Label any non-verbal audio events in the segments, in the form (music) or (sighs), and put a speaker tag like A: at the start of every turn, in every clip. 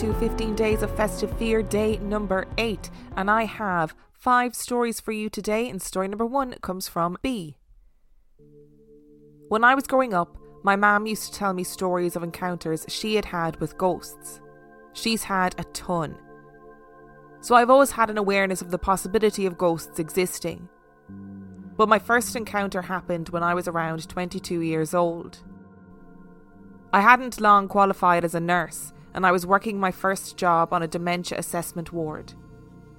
A: to 15 Days of Festive Fear, day number 8. And I have five stories for you today, and story number 1 comes from B. When I was growing up, my mum used to tell me stories of encounters she had had with ghosts. She's had a ton. So I've always had an awareness of the possibility of ghosts existing. But my first encounter happened when I was around 22 years old. I hadn't long qualified as a nurse, and I was working my first job on a dementia assessment ward.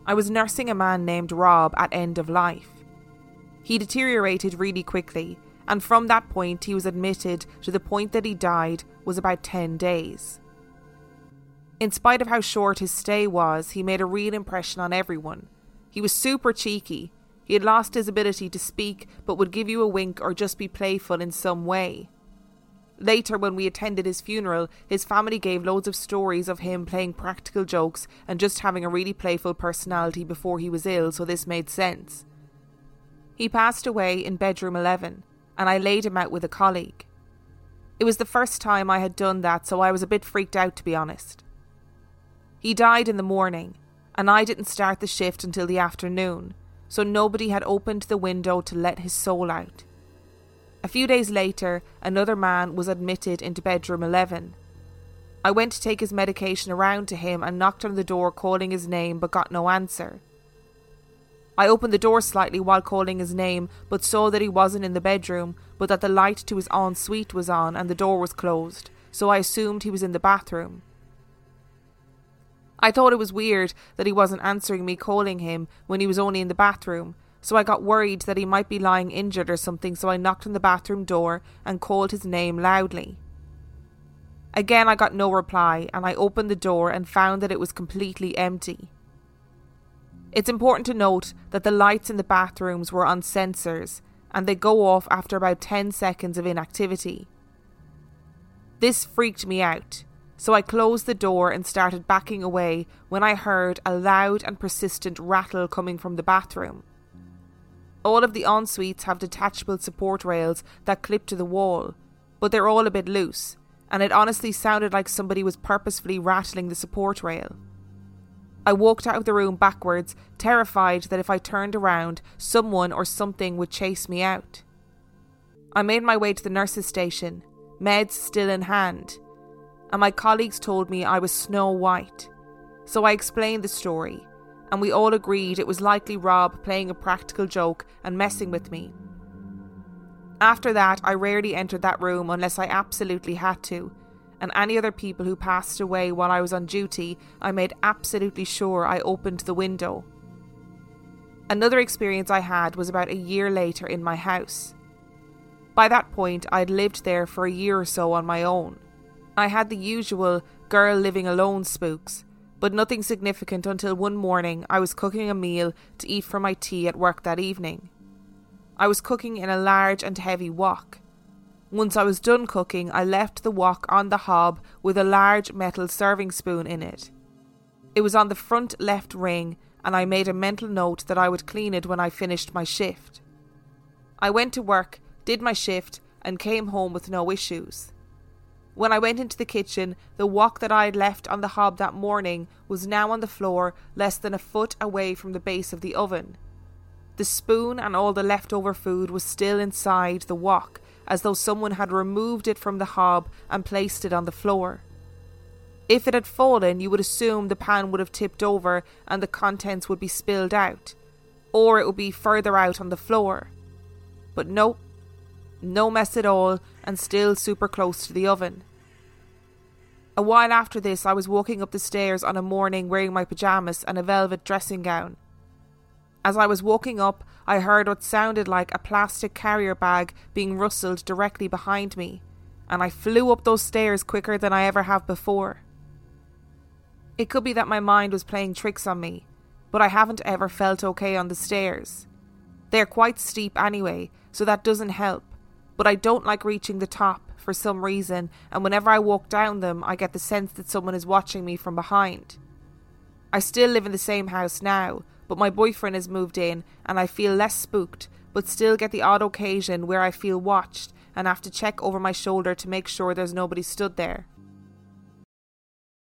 A: I was nursing a man named Rob at end of life. He deteriorated really quickly, and from that point, he was admitted to the point that he died was about 10 days. In spite of how short his stay was, he made a real impression on everyone. He was super cheeky. He had lost his ability to speak, but would give you a wink or just be playful in some way. Later, when we attended his funeral, his family gave loads of stories of him playing practical jokes and just having a really playful personality before he was ill, so this made sense. He passed away in bedroom 11, and I laid him out with a colleague. It was the first time I had done that, so I was a bit freaked out to be honest. He died in the morning, and I didn't start the shift until the afternoon, so nobody had opened the window to let his soul out. A few days later, another man was admitted into bedroom 11. I went to take his medication around to him and knocked on the door calling his name but got no answer. I opened the door slightly while calling his name but saw that he wasn't in the bedroom but that the light to his ensuite was on and the door was closed, so I assumed he was in the bathroom. I thought it was weird that he wasn't answering me calling him when he was only in the bathroom, so I got worried that he might be lying injured or something, so I knocked on the bathroom door and called his name loudly. Again, I got no reply, and I opened the door and found that it was completely empty. It's important to note that the lights in the bathrooms were on sensors, and they go off after about 10 seconds of inactivity. This freaked me out, so I closed the door and started backing away when I heard a loud and persistent rattle coming from the bathroom. All of the ensuites have detachable support rails that clip to the wall, but they're all a bit loose, and it honestly sounded like somebody was purposefully rattling the support rail. I walked out of the room backwards, terrified that if I turned around, someone or something would chase me out. I made my way to the nurse's station, meds still in hand, and my colleagues told me I was Snow White. So I explained the story, and we all agreed it was likely Rob playing a practical joke and messing with me. After that, I rarely entered that room unless I absolutely had to, and any other people who passed away while I was on duty, I made absolutely sure I opened the window. Another experience I had was about a year later in my house. By that point, I'd lived there for a year or so on my own. I had the usual girl living alone spooks, but nothing significant until one morning I was cooking a meal to eat for my tea at work that evening. I was cooking in a large and heavy wok. Once I was done cooking, I left the wok on the hob with a large metal serving spoon in it. It was on the front left ring, and I made a mental note that I would clean it when I finished my shift. I went to work, did my shift, and came home with no issues. When I went into the kitchen, the wok that I had left on the hob that morning was now on the floor, less than a foot away from the base of the oven. The spoon and all the leftover food was still inside the wok, as though someone had removed it from the hob and placed it on the floor. If it had fallen, you would assume the pan would have tipped over and the contents would be spilled out, or it would be further out on the floor. But nope, no mess at all, and still super close to the oven. A while after this, I was walking up the stairs on a morning wearing my pyjamas and a velvet dressing gown. As I was walking up, I heard what sounded like a plastic carrier bag being rustled directly behind me, and I flew up those stairs quicker than I ever have before. It could be that my mind was playing tricks on me, but I haven't ever felt okay on the stairs. They're quite steep anyway, so that doesn't help, but I don't like reaching the top for some reason, and whenever I walk down them, I get the sense that someone is watching me from behind. I still live in the same house now, but my boyfriend has moved in, and I feel less spooked, but still get the odd occasion where I feel watched and have to check over my shoulder to make sure there's nobody stood there.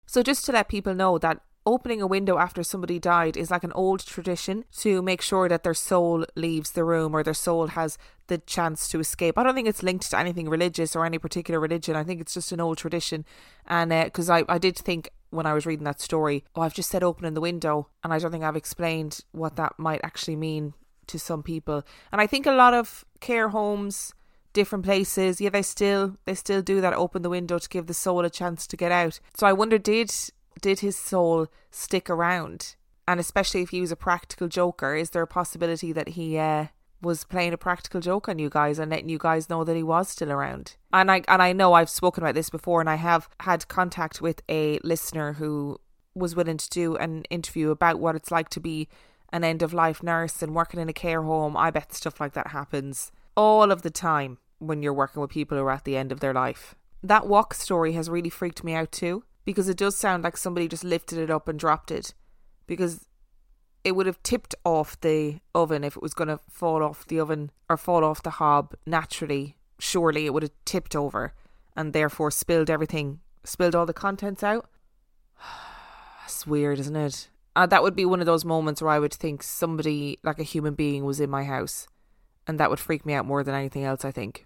A: So, just to let people know that opening a window after somebody died is like an old tradition to make sure that their soul leaves the room or their soul has the chance to escape. I don't think it's linked to anything religious or any particular religion. I think it's just an old tradition. And because uh, I, I did think when I was reading that story, oh, I've just said opening the window, and I don't think I've explained what that might actually mean to some people. And I think a lot of care homes different places yeah they still they still do that open the window to give the soul a chance to get out so i wonder did did his soul stick around and especially if he was a practical joker is there a possibility that he uh was playing a practical joke on you guys and letting you guys know that he was still around. And I and I know I've spoken about this before and I have had contact with a listener who was willing to do an interview about what it's like to be an end of life nurse and working in a care home. I bet stuff like that happens all of the time when you're working with people who are at the end of their life. That wok story has really freaked me out too, because it does sound like somebody just lifted it up and dropped it. Because it would have tipped off the oven if it was going to fall off the oven or fall off the hob naturally. Surely it would have tipped over and therefore spilled everything, spilled all the contents out. (sighs) That's weird, isn't it? Uh, that would be one of those moments where I would think somebody, like a human being, was in my house and that would freak me out more than anything else, I think.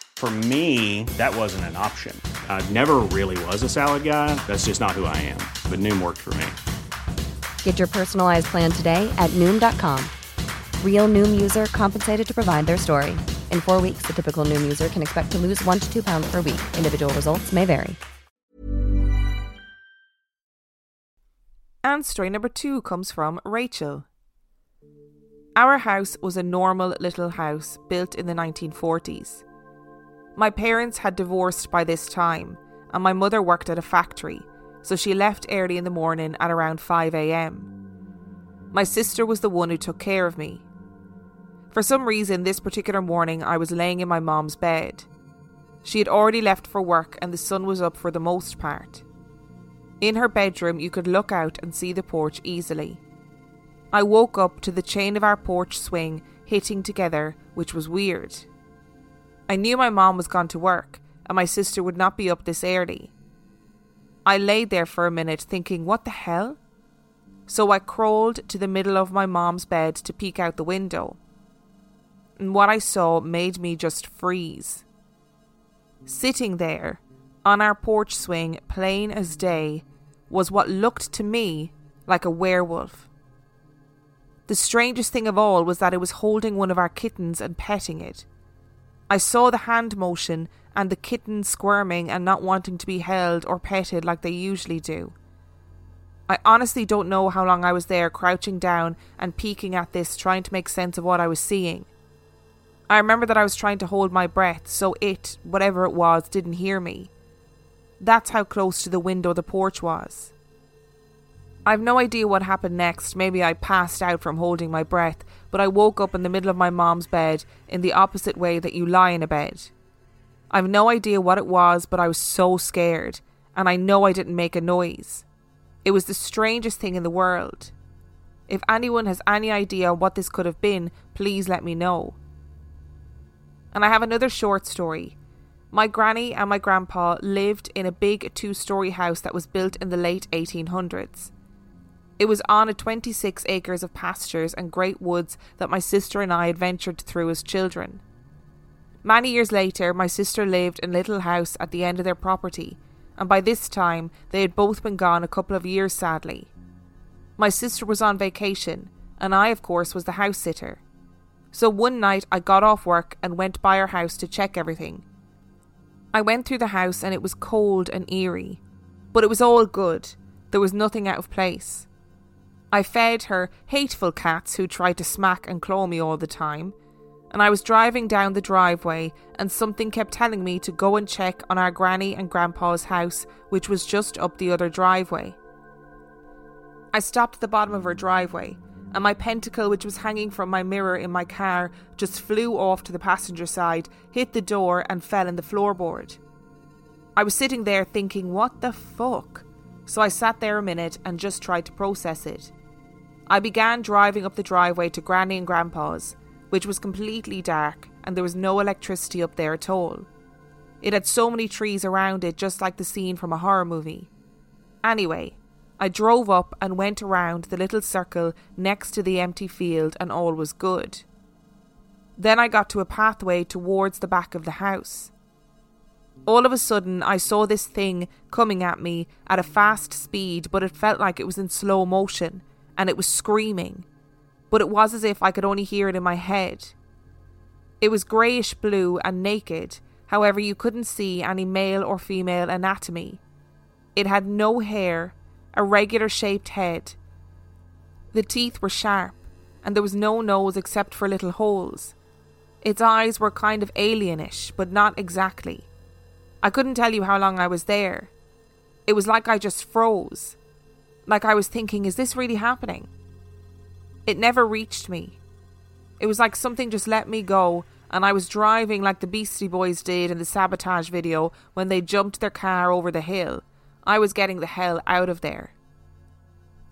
B: For me, that wasn't an option. I never really was a salad guy. That's just not who I am. But Noom worked for me.
C: Get your personalized plan today at Noom.com. Real Noom user compensated to provide their story. In four weeks, the typical Noom user can expect to lose one to two pounds per week. Individual results may vary.
A: And story number two comes from Rachel. Our house was a normal little house built in the 1940s. My parents had divorced by this time, and my mother worked at a factory, so she left early in the morning at around 5am. My sister was the one who took care of me. For some reason, this particular morning, I was laying in my mom's bed. She had already left for work, and the sun was up for the most part. In her bedroom, you could look out and see the porch easily. I woke up to the chain of our porch swing hitting together, which was weird. I knew my mom was gone to work, and my sister would not be up this early. I lay there for a minute thinking, what the hell? So I crawled to the middle of my mom's bed to peek out the window. And what I saw made me just freeze. Sitting there, on our porch swing, plain as day, was what looked to me like a werewolf. The strangest thing of all was that it was holding one of our kittens and petting it. I saw the hand motion and the kitten squirming and not wanting to be held or petted like they usually do. I honestly don't know how long I was there crouching down and peeking at this, trying to make sense of what I was seeing. I remember that I was trying to hold my breath so it, whatever it was, didn't hear me. That's how close to the window the porch was. I've no idea what happened next. Maybe I passed out from holding my breath, but I woke up in the middle of my mom's bed in the opposite way that you lie in a bed. I've no idea what it was, but I was so scared, and I know I didn't make a noise. It was the strangest thing in the world. If anyone has any idea what this could have been, please let me know. And I have another short story. My granny and my grandpa lived in a big two story house that was built in the late 1800s. It was on a 26 acres of pastures and great woods that my sister and I adventured through as children. Many years later, my sister lived in a little house at the end of their property, and by this time they had both been gone a couple of years sadly. My sister was on vacation, and I, of course, was the house sitter. So one night I got off work and went by her house to check everything. I went through the house and it was cold and eerie, but it was all good. There was nothing out of place. I fed her hateful cats who tried to smack and claw me all the time, and I was driving down the driveway and something kept telling me to go and check on our granny and grandpa's house, which was just up the other driveway. I stopped at the bottom of her driveway and my pentacle, which was hanging from my mirror in my car, just flew off to the passenger side, hit the door, and fell in the floorboard. I was sitting there thinking, what the fuck? So I sat there a minute and just tried to process it. I began driving up the driveway to Granny and Grandpa's, which was completely dark and there was no electricity up there at all. It had so many trees around it, just like the scene from a horror movie. Anyway, I drove up and went around the little circle next to the empty field, and all was good. Then I got to a pathway towards the back of the house. All of a sudden, I saw this thing coming at me at a fast speed, but it felt like it was in slow motion, and it was screaming. But it was as if I could only hear it in my head. It was greyish blue and naked, however, you couldn't see any male or female anatomy. It had no hair a regular shaped head. The teeth were sharp, and there was no nose except for little holes. Its eyes were kind of alienish, but not exactly. I couldn't tell you how long I was there. It was like I just froze. Like I was thinking, is this really happening? It never reached me. It was like something just let me go, and I was driving like the Beastie Boys did in the sabotage video when they jumped their car over the hill I was getting the hell out of there.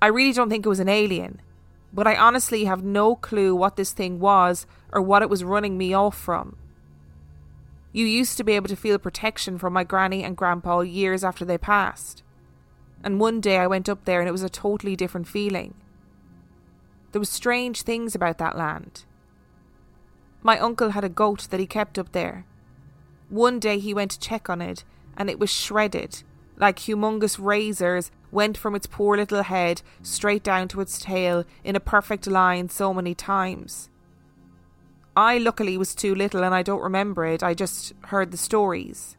A: I really don't think it was an alien, but I honestly have no clue what this thing was or what it was running me off from. You used to be able to feel protection from my granny and grandpa years after they passed. And one day I went up there and it was a totally different feeling. There was strange things about that land. My uncle had a goat that he kept up there. One day he went to check on it and it was shredded like humongous razors, went from its poor little head straight down to its tail in a perfect line so many times. I luckily was too little and I don't remember it, I just heard the stories.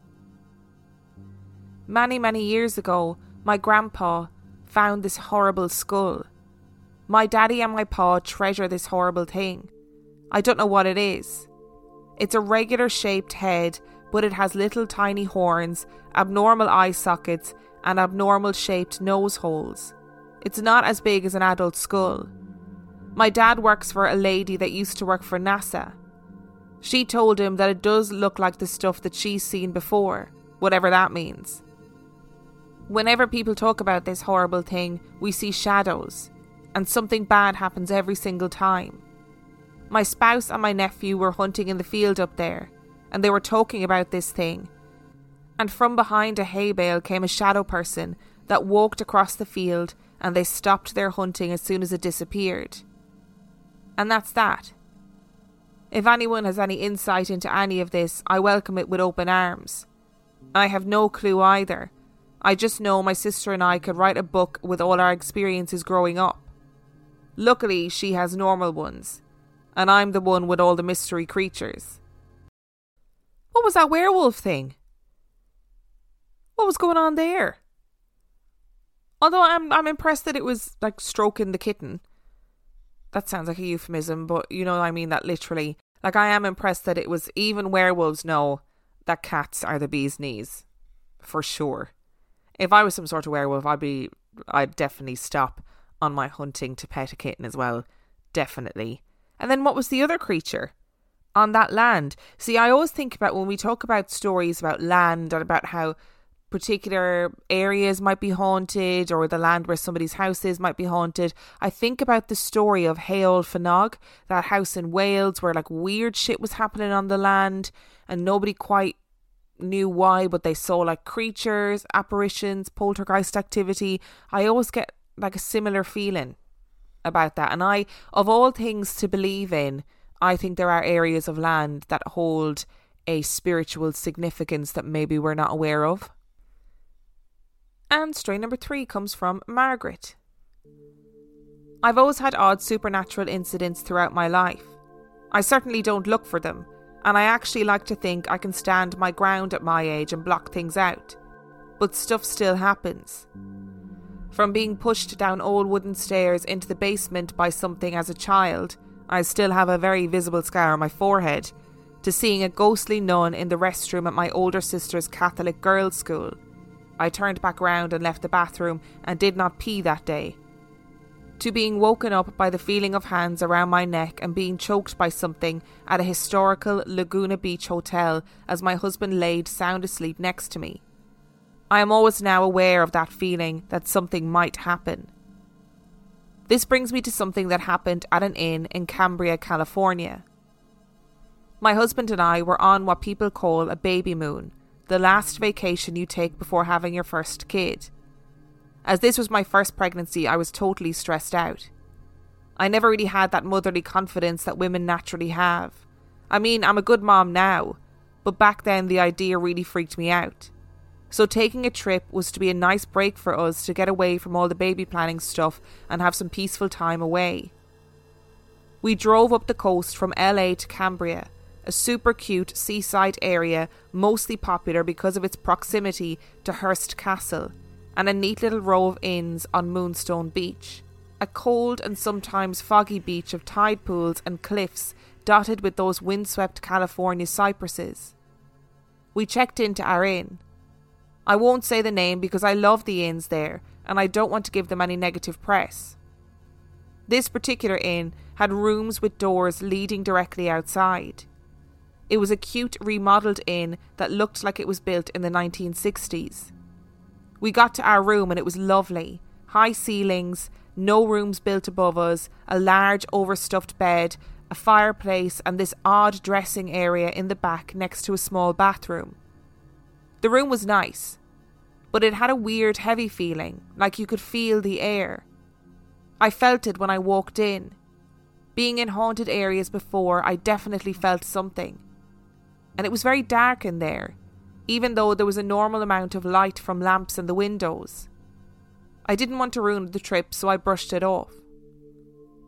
A: Many, many years ago, my grandpa found this horrible skull. My daddy and my pa treasure this horrible thing. I don't know what it is. It's a regular shaped head but it has little tiny horns, abnormal eye sockets, and abnormal shaped nose holes. It's not as big as an adult skull. My dad works for a lady that used to work for NASA. She told him that it does look like the stuff that she's seen before, whatever that means. Whenever people talk about this horrible thing, we see shadows, and something bad happens every single time. My spouse and my nephew were hunting in the field up there, and they were talking about this thing. And from behind a hay bale came a shadow person that walked across the field, and they stopped their hunting as soon as it disappeared. And that's that. If anyone has any insight into any of this, I welcome it with open arms. I have no clue either. I just know my sister and I could write a book with all our experiences growing up. Luckily, she has normal ones, and I'm the one with all the mystery creatures. What was that werewolf thing? What was going on there? Although I'm I'm impressed that it was like stroking the kitten. That sounds like a euphemism, but you know I mean that literally. Like I am impressed that it was even werewolves know that cats are the bee's knees. For sure. If I was some sort of werewolf, I'd be, I'd definitely stop on my hunting to pet a kitten as well. Definitely. And then what was the other creature? On that land. See, I always think about when we talk about stories about land and about how particular areas might be haunted or the land where somebody's house is might be haunted. I think about the story of Heol Fanog, that house in Wales where like weird shit was happening on the land and nobody quite knew why, but they saw like creatures, apparitions, poltergeist activity. I always get like a similar feeling about that. And I, of all things to believe in, I think there are areas of land that hold a spiritual significance that maybe we're not aware of. And story number three comes from Margaret. I've always had odd supernatural incidents throughout my life. I certainly don't look for them, and I actually like to think I can stand my ground at my age and block things out. But stuff still happens. From being pushed down old wooden stairs into the basement by something as a child, I still have a very visible scar on my forehead, to seeing a ghostly nun in the restroom at my older sister's Catholic girls' school. I turned back round and left the bathroom and did not pee that day. To being woken up by the feeling of hands around my neck and being choked by something at a historical Laguna Beach hotel as my husband laid sound asleep next to me. I am always now aware of that feeling that something might happen. This brings me to something that happened at an inn in Cambria, California. My husband and I were on what people call a baby moon, the last vacation you take before having your first kid. As this was my first pregnancy, I was totally stressed out. I never really had that motherly confidence that women naturally have. I mean, I'm a good mom now, but back then the idea really freaked me out. So taking a trip was to be a nice break for us to get away from all the baby planning stuff and have some peaceful time away. We drove up the coast from LA to Cambria a super cute seaside area mostly popular because of its proximity to Hearst Castle, and a neat little row of inns on Moonstone Beach. A cold and sometimes foggy beach of tide pools and cliffs dotted with those windswept California cypresses. We checked into our inn. I won't say the name because I love the inns there and I don't want to give them any negative press. This particular inn had rooms with doors leading directly outside. It was a cute remodelled inn that looked like it was built in the 1960s. We got to our room and it was lovely. High ceilings, no rooms built above us, a large overstuffed bed, a fireplace, and this odd dressing area in the back next to a small bathroom. The room was nice, but it had a weird heavy feeling, like you could feel the air. I felt it when I walked in. Being in haunted areas before, I definitely felt something and it was very dark in there, even though there was a normal amount of light from lamps in the windows. I didn't want to ruin the trip, so I brushed it off.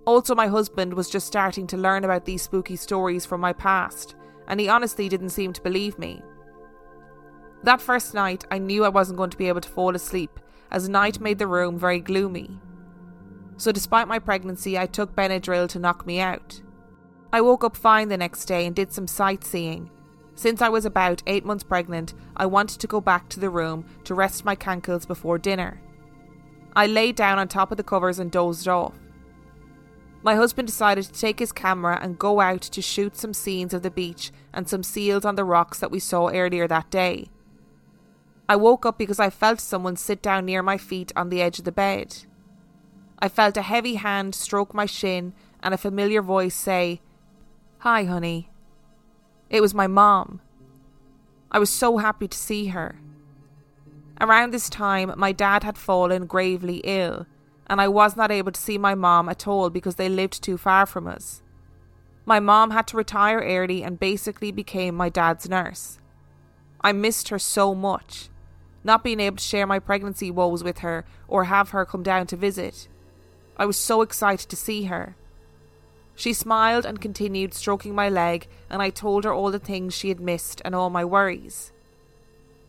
A: Also, my husband was just starting to learn about these spooky stories from my past, and he honestly didn't seem to believe me. That first night, I knew I wasn't going to be able to fall asleep, as night made the room very gloomy. So, despite my pregnancy, I took Benadryl to knock me out. I woke up fine the next day and did some sightseeing, since I was about eight months pregnant, I wanted to go back to the room to rest my cankles before dinner. I lay down on top of the covers and dozed off. My husband decided to take his camera and go out to shoot some scenes of the beach and some seals on the rocks that we saw earlier that day. I woke up because I felt someone sit down near my feet on the edge of the bed. I felt a heavy hand stroke my shin and a familiar voice say, Hi, honey. It was my mom. I was so happy to see her. Around this time, my dad had fallen gravely ill, and I was not able to see my mom at all because they lived too far from us. My mom had to retire early and basically became my dad's nurse. I missed her so much, not being able to share my pregnancy woes with her or have her come down to visit. I was so excited to see her. She smiled and continued stroking my leg, and I told her all the things she had missed and all my worries.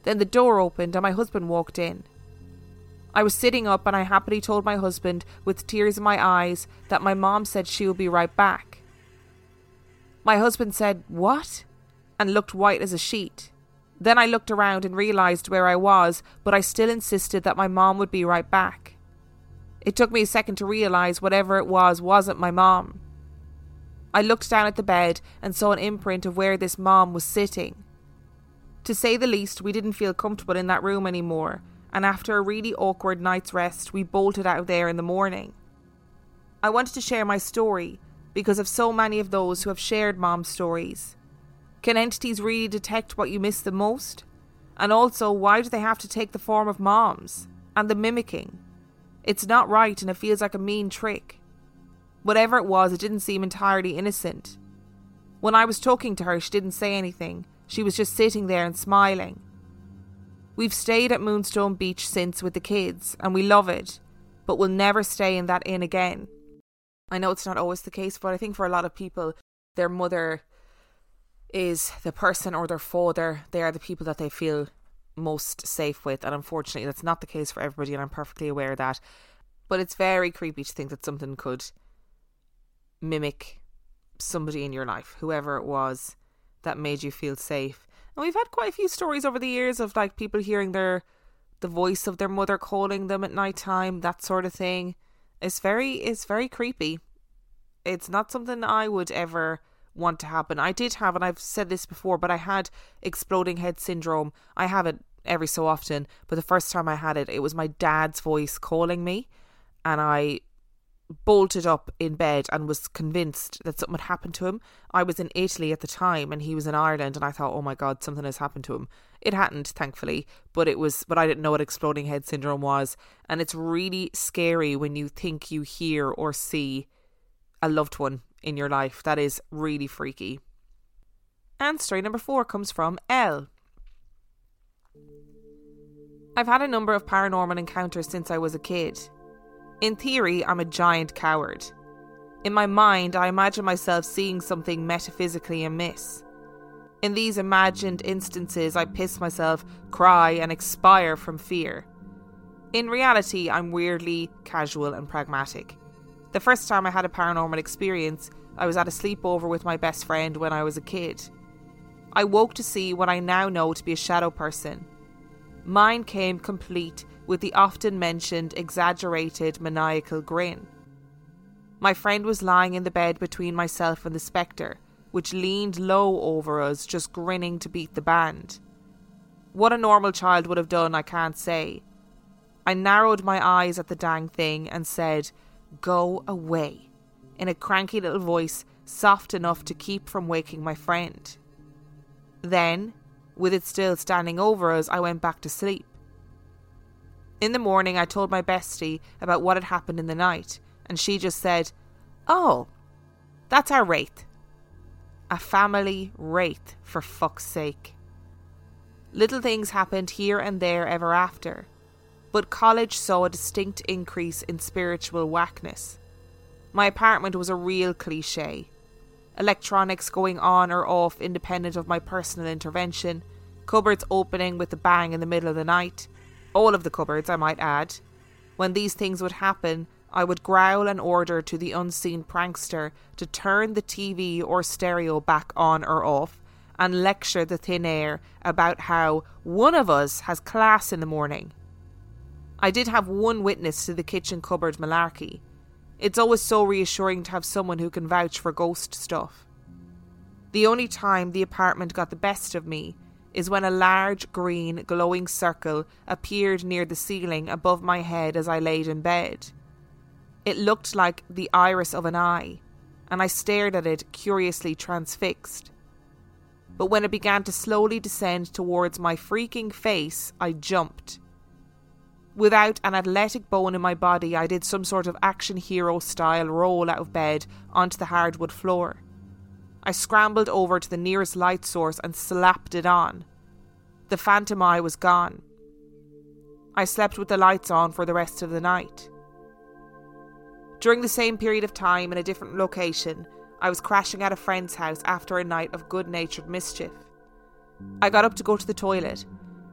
A: Then the door opened and my husband walked in. I was sitting up and I happily told my husband, with tears in my eyes, that my mom said she would be right back. My husband said, What? and looked white as a sheet. Then I looked around and realised where I was, but I still insisted that my mom would be right back. It took me a second to realise whatever it was wasn't my mom. I looked down at the bed and saw an imprint of where this mom was sitting. To say the least, we didn't feel comfortable in that room anymore, and after a really awkward night's rest, we bolted out there in the morning. I wanted to share my story because of so many of those who have shared mom stories. Can entities really detect what you miss the most? And also, why do they have to take the form of moms? And the mimicking? It's not right and it feels like a mean trick. Whatever it was, it didn't seem entirely innocent. When I was talking to her, she didn't say anything. She was just sitting there and smiling. We've stayed at Moonstone Beach since with the kids, and we love it, but we'll never stay in that inn again. I know it's not always the case, but I think for a lot of people, their mother is the person or their father. They are the people that they feel most safe with, and unfortunately, that's not the case for everybody, and I'm perfectly aware of that. But it's very creepy to think that something could mimic somebody in your life, whoever it was, that made you feel safe. And we've had quite a few stories over the years of like people hearing their the voice of their mother calling them at night time, that sort of thing. It's very it's very creepy. It's not something I would ever want to happen. I did have, and I've said this before, but I had exploding head syndrome. I have it every so often, but the first time I had it, it was my dad's voice calling me, and I bolted up in bed and was convinced that something had happened to him. I was in Italy at the time and he was in Ireland and I thought, "Oh my god, something has happened to him." It hadn't, thankfully, but it was but I didn't know what exploding head syndrome was, and it's really scary when you think you hear or see a loved one in your life. That is really freaky. And story number 4 comes from L. I've had a number of paranormal encounters since I was a kid. In theory, I'm a giant coward. In my mind, I imagine myself seeing something metaphysically amiss. In these imagined instances, I piss myself, cry, and expire from fear. In reality, I'm weirdly casual and pragmatic. The first time I had a paranormal experience, I was at a sleepover with my best friend when I was a kid. I woke to see what I now know to be a shadow person. Mine came complete with the often mentioned exaggerated maniacal grin. My friend was lying in the bed between myself and the spectre, which leaned low over us, just grinning to beat the band. What a normal child would have done, I can't say. I narrowed my eyes at the dang thing and said, Go away, in a cranky little voice, soft enough to keep from waking my friend. Then, with it still standing over us, I went back to sleep. In the morning, I told my bestie about what had happened in the night, and she just said, Oh, that's our wraith. A family wraith, for fuck's sake. Little things happened here and there ever after, but college saw a distinct increase in spiritual whackness. My apartment was a real cliche. Electronics going on or off independent of my personal intervention, cupboards opening with a bang in the middle of the night, all of the cupboards, I might add. When these things would happen, I would growl an order to the unseen prankster to turn the TV or stereo back on or off and lecture the thin air about how one of us has class in the morning. I did have one witness to the kitchen cupboard malarkey. It's always so reassuring to have someone who can vouch for ghost stuff. The only time the apartment got the best of me is when a large green glowing circle appeared near the ceiling above my head as I laid in bed. It looked like the iris of an eye, and I stared at it curiously transfixed. But when it began to slowly descend towards my freaking face, I jumped. Without an athletic bone in my body, I did some sort of action hero style roll out of bed onto the hardwood floor. I scrambled over to the nearest light source and slapped it on. The phantom eye was gone. I slept with the lights on for the rest of the night. During the same period of time in a different location, I was crashing at a friend's house after a night of good natured mischief. I got up to go to the toilet,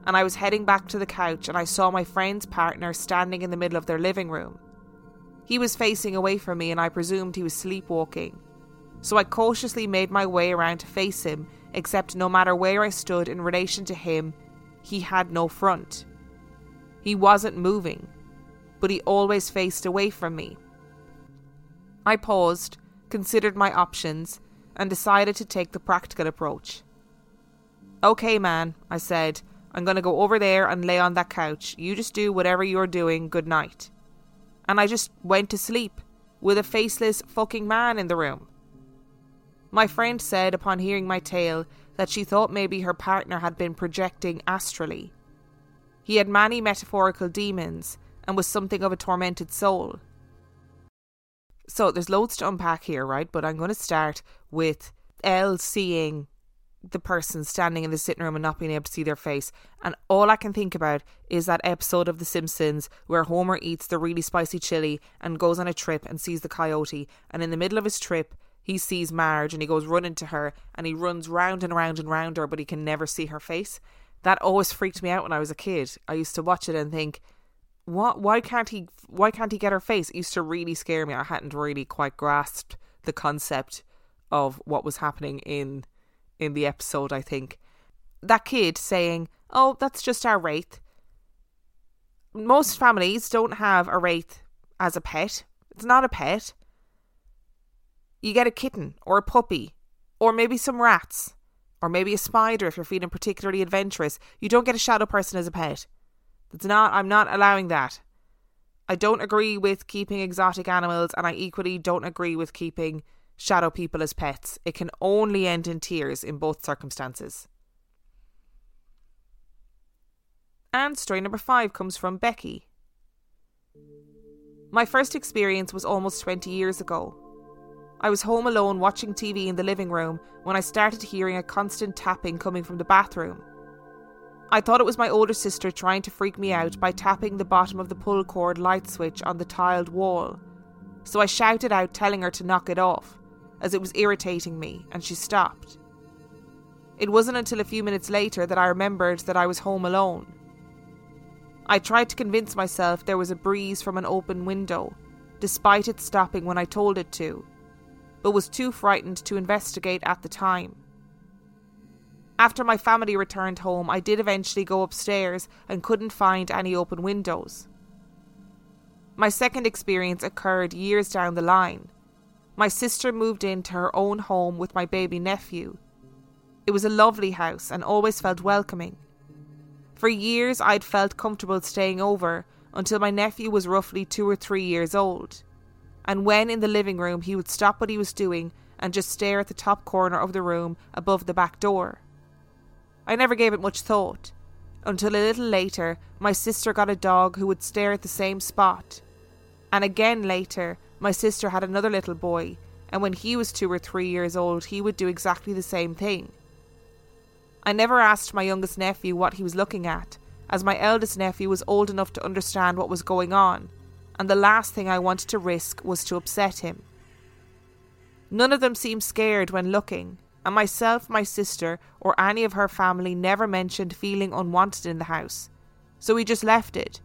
A: and I was heading back to the couch, and I saw my friend's partner standing in the middle of their living room. He was facing away from me, and I presumed he was sleepwalking so I cautiously made my way around to face him except no matter where I stood in relation to him, he had no front. He wasn't moving, but he always faced away from me. I paused, considered my options, and decided to take the practical approach. Okay, man, I said, I'm going to go over there and lay on that couch. You just do whatever you're doing. Good night. And I just went to sleep with a faceless fucking man in the room. My friend said upon hearing my tale that she thought maybe her partner had been projecting astrally. He had many metaphorical demons and was something of a tormented soul. So there's loads to unpack here, right? But I'm going to start with L seeing the person standing in the sitting room and not being able to see their face. And all I can think about is that episode of The Simpsons where Homer eats the really spicy chili and goes on a trip and sees the coyote. And in the middle of his trip, he sees Marge and he goes running to her and he runs round and round and round her, but he can never see her face. That always freaked me out when I was a kid. I used to watch it and think, what? Why can't he? Why can't he get her face? It used to really scare me. I hadn't really quite grasped the concept of what was happening in in the episode, I think. That kid saying, Oh, that's just our wraith. Most families don't have a wraith as a pet. It's not a pet. You get a kitten or a puppy or maybe some rats or maybe a spider if you're feeling particularly adventurous. You don't get a shadow person as a pet. That's not, I'm not allowing that. I don't agree with keeping exotic animals and I equally don't agree with keeping shadow people as pets. It can only end in tears in both circumstances. And story number five comes from Becky. My first experience was almost 20 years ago. I was home alone watching TV in the living room when I started hearing a constant tapping coming from the bathroom. I thought it was my older sister trying to freak me out by tapping the bottom of the pull cord light switch on the tiled wall. So I shouted out, telling her to knock it off as it was irritating me, and she stopped. It wasn't until a few minutes later that I remembered that I was home alone. I tried to convince myself there was a breeze from an open window, despite it stopping when I told it to, but was too frightened to investigate at the time. After my family returned home, I did eventually go upstairs and couldn't find any open windows. My second experience occurred years down the line my sister moved into her own home with my baby nephew. It was a lovely house and always felt welcoming. For years, I'd felt comfortable staying over until my nephew was roughly two or three years old. And when in the living room, he would stop what he was doing and just stare at the top corner of the room above the back door. I never gave it much thought until a little later, my sister got a dog who would stare at the same spot. And again later, my sister had another little boy, and when he was two or three years old, he would do exactly the same thing. I never asked my youngest nephew what he was looking at, as my eldest nephew was old enough to understand what was going on, and the last thing I wanted to risk was to upset him. None of them seemed scared when looking, and myself, my sister, or any of her family never mentioned feeling unwanted in the house, so we just left it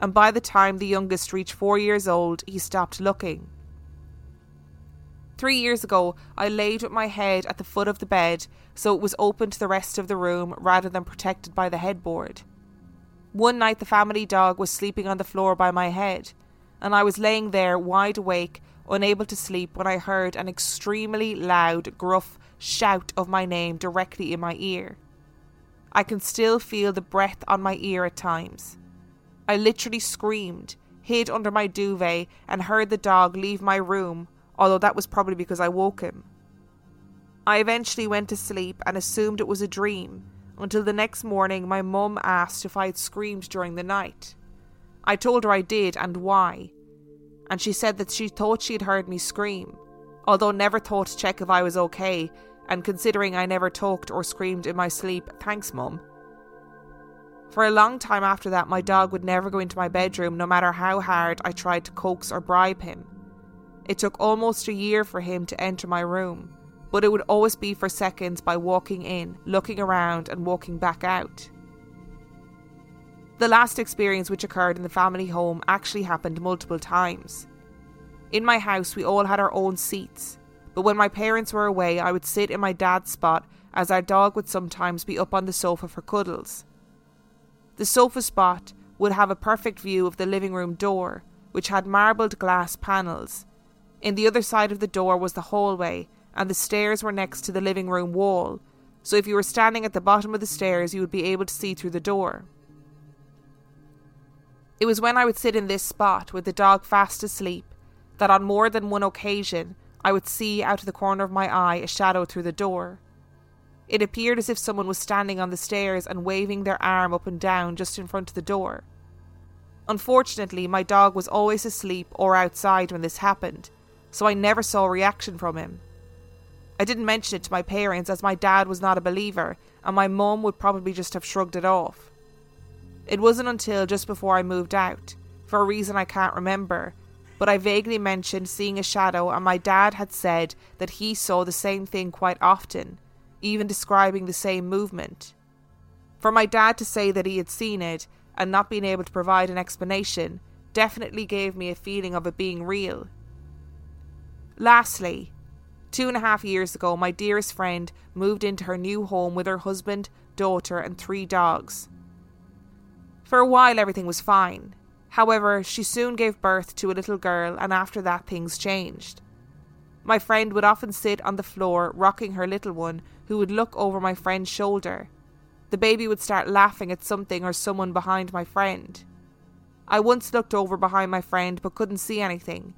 A: and by the time the youngest reached four years old, he stopped looking. Three years ago, I laid with my head at the foot of the bed so it was open to the rest of the room rather than protected by the headboard. One night, the family dog was sleeping on the floor by my head, and I was laying there wide awake, unable to sleep, when I heard an extremely loud, gruff shout of my name directly in my ear. I can still feel the breath on my ear at times. I literally screamed, hid under my duvet, and heard the dog leave my room, although that was probably because I woke him. I eventually went to sleep and assumed it was a dream, until the next morning my mum asked if I had screamed during the night. I told her I did and why, and she said that she thought she had heard me scream, although never thought to check if I was okay, and considering I never talked or screamed in my sleep, thanks, mum. For a long time after that, my dog would never go into my bedroom, no matter how hard I tried to coax or bribe him. It took almost a year for him to enter my room, but it would always be for seconds by walking in, looking around, and walking back out. The last experience which occurred in the family home actually happened multiple times. In my house, we all had our own seats, but when my parents were away, I would sit in my dad's spot as our dog would sometimes be up on the sofa for cuddles. The sofa spot would have a perfect view of the living room door, which had marbled glass panels. In the other side of the door was the hallway, and the stairs were next to the living room wall, so if you were standing at the bottom of the stairs, you would be able to see through the door. It was when I would sit in this spot with the dog fast asleep that on more than one occasion I would see out of the corner of my eye a shadow through the door. It appeared as if someone was standing on the stairs and waving their arm up and down just in front of the door. Unfortunately, my dog was always asleep or outside when this happened, so I never saw a reaction from him. I didn't mention it to my parents as my dad was not a believer, and my mum would probably just have shrugged it off. It wasn't until just before I moved out, for a reason I can't remember, but I vaguely mentioned seeing a shadow, and my dad had said that he saw the same thing quite often, even describing the same movement. For my dad to say that he had seen it and not being able to provide an explanation definitely gave me a feeling of it being real. Lastly, two and a half years ago, my dearest friend moved into her new home with her husband, daughter, and three dogs. For a while, everything was fine. However, she soon gave birth to a little girl, and after that, things changed. My friend would often sit on the floor rocking her little one, who would look over my friend's shoulder the baby would start laughing at something or someone behind my friend. I once looked over behind my friend but couldn't see anything,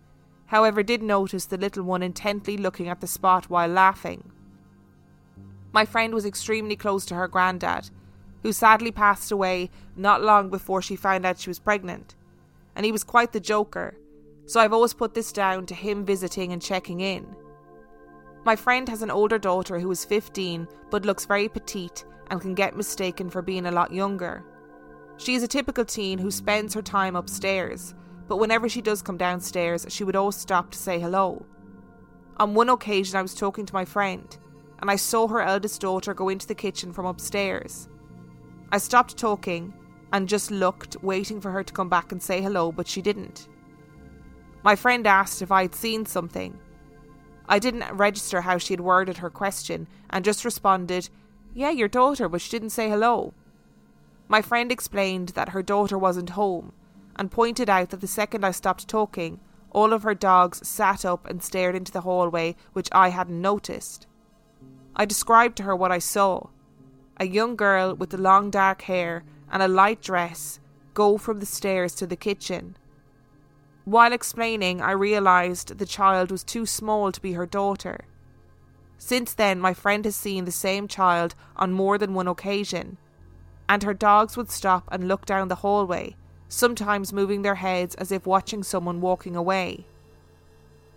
A: however, did notice the little one intently looking at the spot while laughing. My friend was extremely close to her granddad, who sadly passed away not long before she found out she was pregnant, and he was quite the joker, so I've always put this down to him visiting and checking in. My friend has an older daughter who is 15 but looks very petite and can get mistaken for being a lot younger. She is a typical teen who spends her time upstairs, but whenever she does come downstairs, she would always stop to say hello. On one occasion, I was talking to my friend, and I saw her eldest daughter go into the kitchen from upstairs. I stopped talking and just looked, waiting for her to come back and say hello, but she didn't. My friend asked if I had seen something. I didn't register how she had worded her question and just responded, yeah, your daughter, but she didn't say hello. My friend explained that her daughter wasn't home and pointed out that the second I stopped talking, all of her dogs sat up and stared into the hallway, which I hadn't noticed. I described to her what I saw a young girl with long dark hair and a light dress go from the stairs to the kitchen. While explaining, I realised the child was too small to be her daughter. Since then, my friend has seen the same child on more than one occasion, and her dogs would stop and look down the hallway, sometimes moving their heads as if watching someone walking away.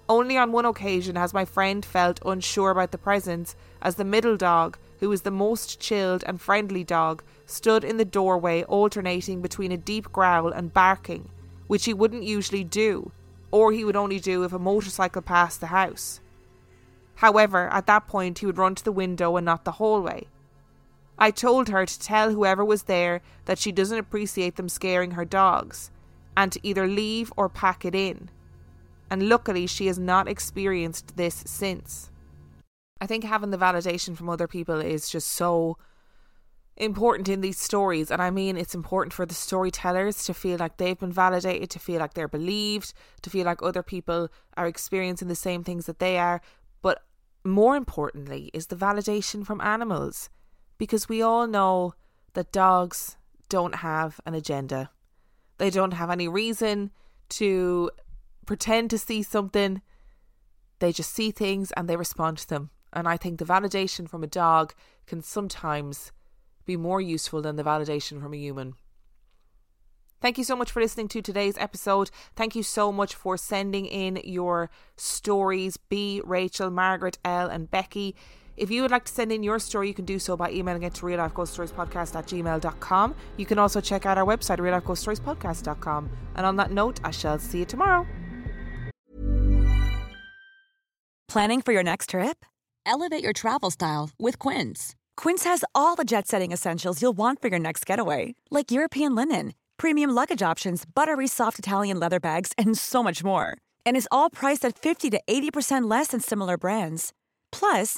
A: Only on one occasion has my friend felt unsure about the presence, as the middle dog, who is the most chilled and friendly dog, stood in the doorway alternating between a deep growl and barking, which he wouldn't usually do, or he would only do if a motorcycle passed the house. However, at that point, he would run to the window and not the hallway. I told her to tell whoever was there that she doesn't appreciate them scaring her dogs, and to either leave or pack it in. And luckily, she has not experienced this since. I think having the validation from other people is just so important in these stories. And I mean, it's important for the storytellers to feel like they've been validated, to feel like they're believed, to feel like other people are experiencing the same things that they are. But more importantly is the validation from animals because we all know that dogs don't have an agenda. They don't have any reason to pretend to see something. They just see things and they respond to them. And I think the validation from a dog can sometimes be more useful than the validation from a human. Thank you so much for listening to today's episode. Thank you so much for sending in your stories, B, Rachel, Margaret, L, and Becky. If you would like to send in your story, you can do so by emailing it to real life ghost stories podcast at gmail.com. You can also check out our website, real life ghost stories podcast.com. And on that note, I shall see you tomorrow.
D: Planning for your next trip? Elevate your travel style with Quince. Quince has all the jet setting essentials you'll want for your next getaway, like European linen premium luggage options, buttery soft Italian leather bags, and so much more. And is all priced at 50 to 80% less than similar brands. Plus,